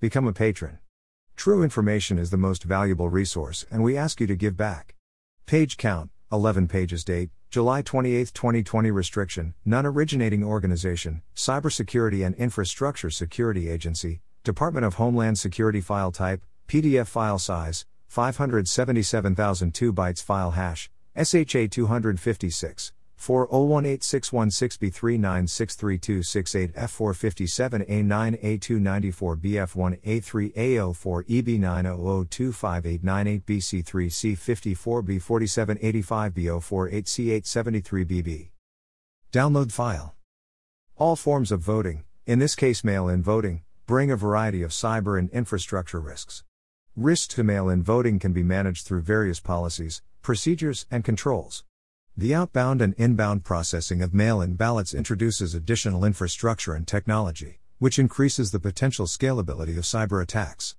Become a patron. True information is the most valuable resource, and we ask you to give back. Page count 11 pages date July 28, 2020 restriction none originating organization Cybersecurity and Infrastructure Security Agency Department of Homeland Security file type PDF file size 577,002 bytes file hash SHA 256 4018616B396328 F457A9A294BF1A3AO4EB9002589B C3C54B4785B048C873BB. Download file. All forms of voting, in this case mail in voting, bring a variety of cyber and infrastructure risks. Risks to mail in voting can be managed through various policies, procedures, and controls. The outbound and inbound processing of mail in ballots introduces additional infrastructure and technology, which increases the potential scalability of cyber attacks.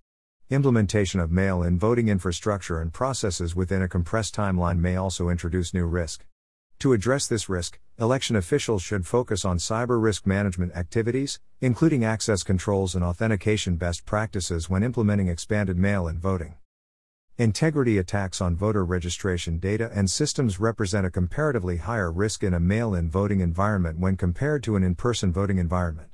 Implementation of mail in voting infrastructure and processes within a compressed timeline may also introduce new risk. To address this risk, election officials should focus on cyber risk management activities, including access controls and authentication best practices when implementing expanded mail in voting. Integrity attacks on voter registration data and systems represent a comparatively higher risk in a mail in voting environment when compared to an in person voting environment.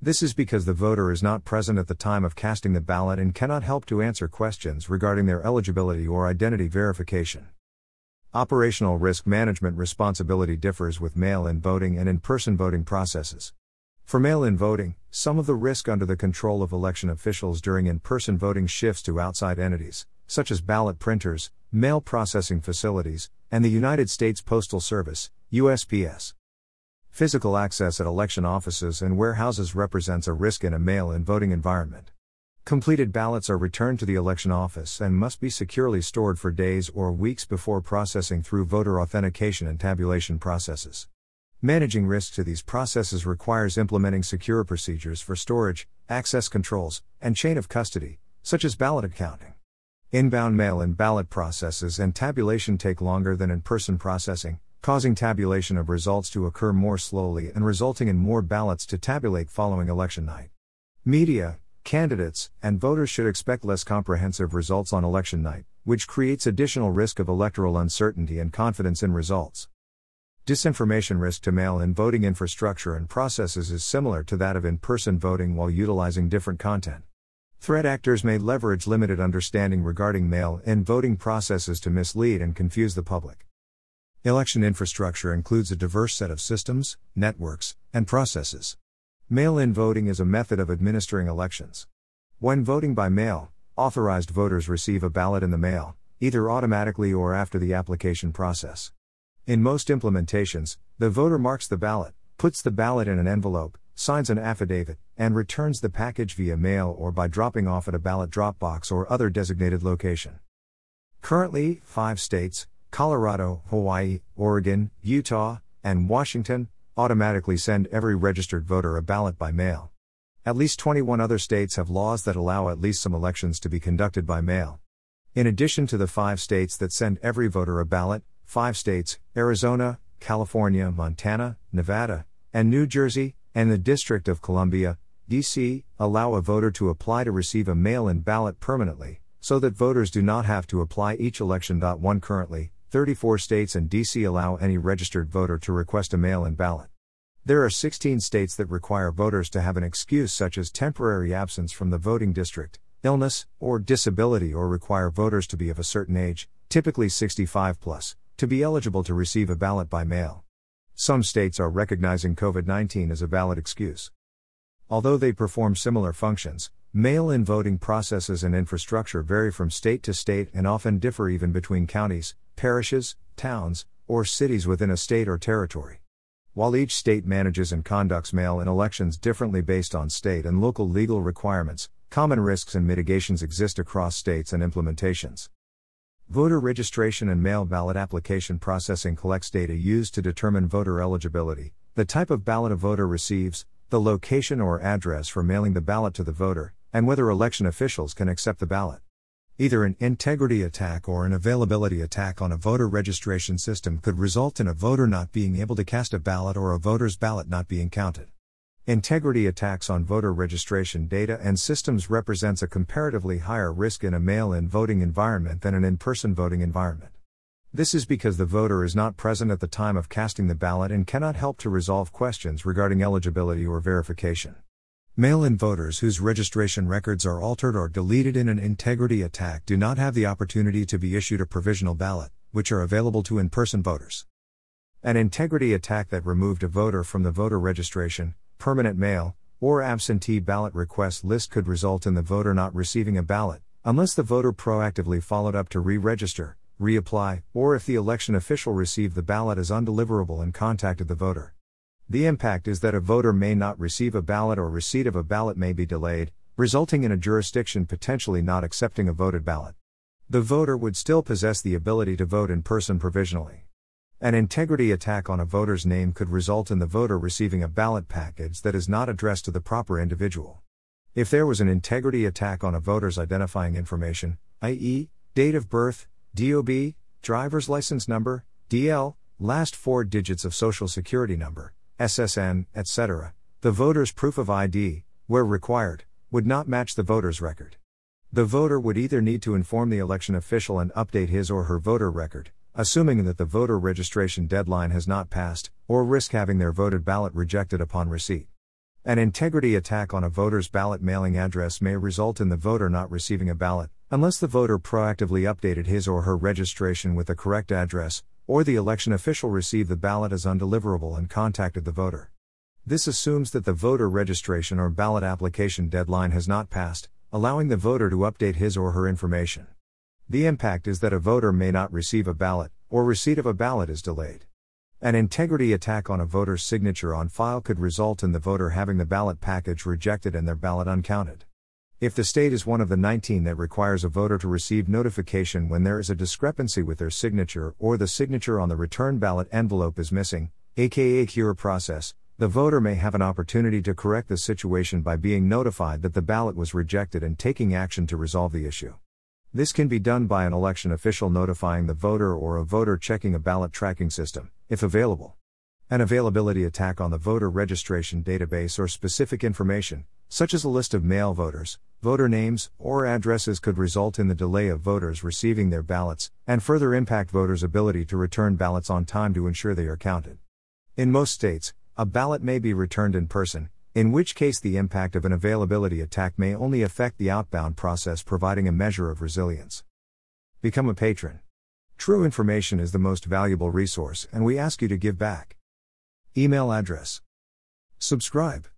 This is because the voter is not present at the time of casting the ballot and cannot help to answer questions regarding their eligibility or identity verification. Operational risk management responsibility differs with mail in voting and in person voting processes. For mail in voting, some of the risk under the control of election officials during in person voting shifts to outside entities, such as ballot printers, mail processing facilities, and the United States Postal Service, USPS. Physical access at election offices and warehouses represents a risk in a mail in voting environment. Completed ballots are returned to the election office and must be securely stored for days or weeks before processing through voter authentication and tabulation processes. Managing risk to these processes requires implementing secure procedures for storage, access controls, and chain of custody, such as ballot accounting. Inbound mail in ballot processes and tabulation take longer than in person processing, causing tabulation of results to occur more slowly and resulting in more ballots to tabulate following election night. Media, candidates, and voters should expect less comprehensive results on election night, which creates additional risk of electoral uncertainty and confidence in results. Disinformation risk to mail in voting infrastructure and processes is similar to that of in person voting while utilizing different content. Threat actors may leverage limited understanding regarding mail in voting processes to mislead and confuse the public. Election infrastructure includes a diverse set of systems, networks, and processes. Mail in voting is a method of administering elections. When voting by mail, authorized voters receive a ballot in the mail, either automatically or after the application process. In most implementations, the voter marks the ballot, puts the ballot in an envelope, signs an affidavit, and returns the package via mail or by dropping off at a ballot drop box or other designated location. Currently, five states Colorado, Hawaii, Oregon, Utah, and Washington automatically send every registered voter a ballot by mail. At least 21 other states have laws that allow at least some elections to be conducted by mail. In addition to the five states that send every voter a ballot, five states Arizona, California, Montana, Nevada, and New Jersey and the District of Columbia, D.C., allow a voter to apply to receive a mail in ballot permanently, so that voters do not have to apply each election. One currently, 34 states and D.C. allow any registered voter to request a mail in ballot. There are 16 states that require voters to have an excuse such as temporary absence from the voting district, illness, or disability, or require voters to be of a certain age, typically 65 plus, to be eligible to receive a ballot by mail. Some states are recognizing COVID 19 as a valid excuse. Although they perform similar functions, mail in voting processes and infrastructure vary from state to state and often differ even between counties, parishes, towns, or cities within a state or territory. While each state manages and conducts mail in elections differently based on state and local legal requirements, common risks and mitigations exist across states and implementations. Voter registration and mail ballot application processing collects data used to determine voter eligibility, the type of ballot a voter receives, the location or address for mailing the ballot to the voter, and whether election officials can accept the ballot. Either an integrity attack or an availability attack on a voter registration system could result in a voter not being able to cast a ballot or a voter's ballot not being counted. Integrity attacks on voter registration data and systems represents a comparatively higher risk in a mail-in voting environment than an in-person voting environment. This is because the voter is not present at the time of casting the ballot and cannot help to resolve questions regarding eligibility or verification. Mail in voters whose registration records are altered or deleted in an integrity attack do not have the opportunity to be issued a provisional ballot, which are available to in person voters. An integrity attack that removed a voter from the voter registration, permanent mail, or absentee ballot request list could result in the voter not receiving a ballot, unless the voter proactively followed up to re register, reapply, or if the election official received the ballot as undeliverable and contacted the voter. The impact is that a voter may not receive a ballot or receipt of a ballot may be delayed, resulting in a jurisdiction potentially not accepting a voted ballot. The voter would still possess the ability to vote in person provisionally. An integrity attack on a voter's name could result in the voter receiving a ballot package that is not addressed to the proper individual. If there was an integrity attack on a voter's identifying information, i.e., date of birth, DOB, driver's license number, DL, last four digits of social security number, SSN, etc., the voter's proof of ID, where required, would not match the voter's record. The voter would either need to inform the election official and update his or her voter record, assuming that the voter registration deadline has not passed, or risk having their voted ballot rejected upon receipt. An integrity attack on a voter's ballot mailing address may result in the voter not receiving a ballot, unless the voter proactively updated his or her registration with the correct address, or the election official received the ballot as undeliverable and contacted the voter. This assumes that the voter registration or ballot application deadline has not passed, allowing the voter to update his or her information. The impact is that a voter may not receive a ballot, or receipt of a ballot is delayed. An integrity attack on a voter's signature on file could result in the voter having the ballot package rejected and their ballot uncounted. If the state is one of the 19 that requires a voter to receive notification when there is a discrepancy with their signature or the signature on the return ballot envelope is missing, aka cure process, the voter may have an opportunity to correct the situation by being notified that the ballot was rejected and taking action to resolve the issue. This can be done by an election official notifying the voter or a voter checking a ballot tracking system, if available. An availability attack on the voter registration database or specific information, such as a list of mail voters, voter names, or addresses, could result in the delay of voters receiving their ballots, and further impact voters' ability to return ballots on time to ensure they are counted. In most states, a ballot may be returned in person, in which case the impact of an availability attack may only affect the outbound process, providing a measure of resilience. Become a patron. True information is the most valuable resource, and we ask you to give back. Email address. Subscribe.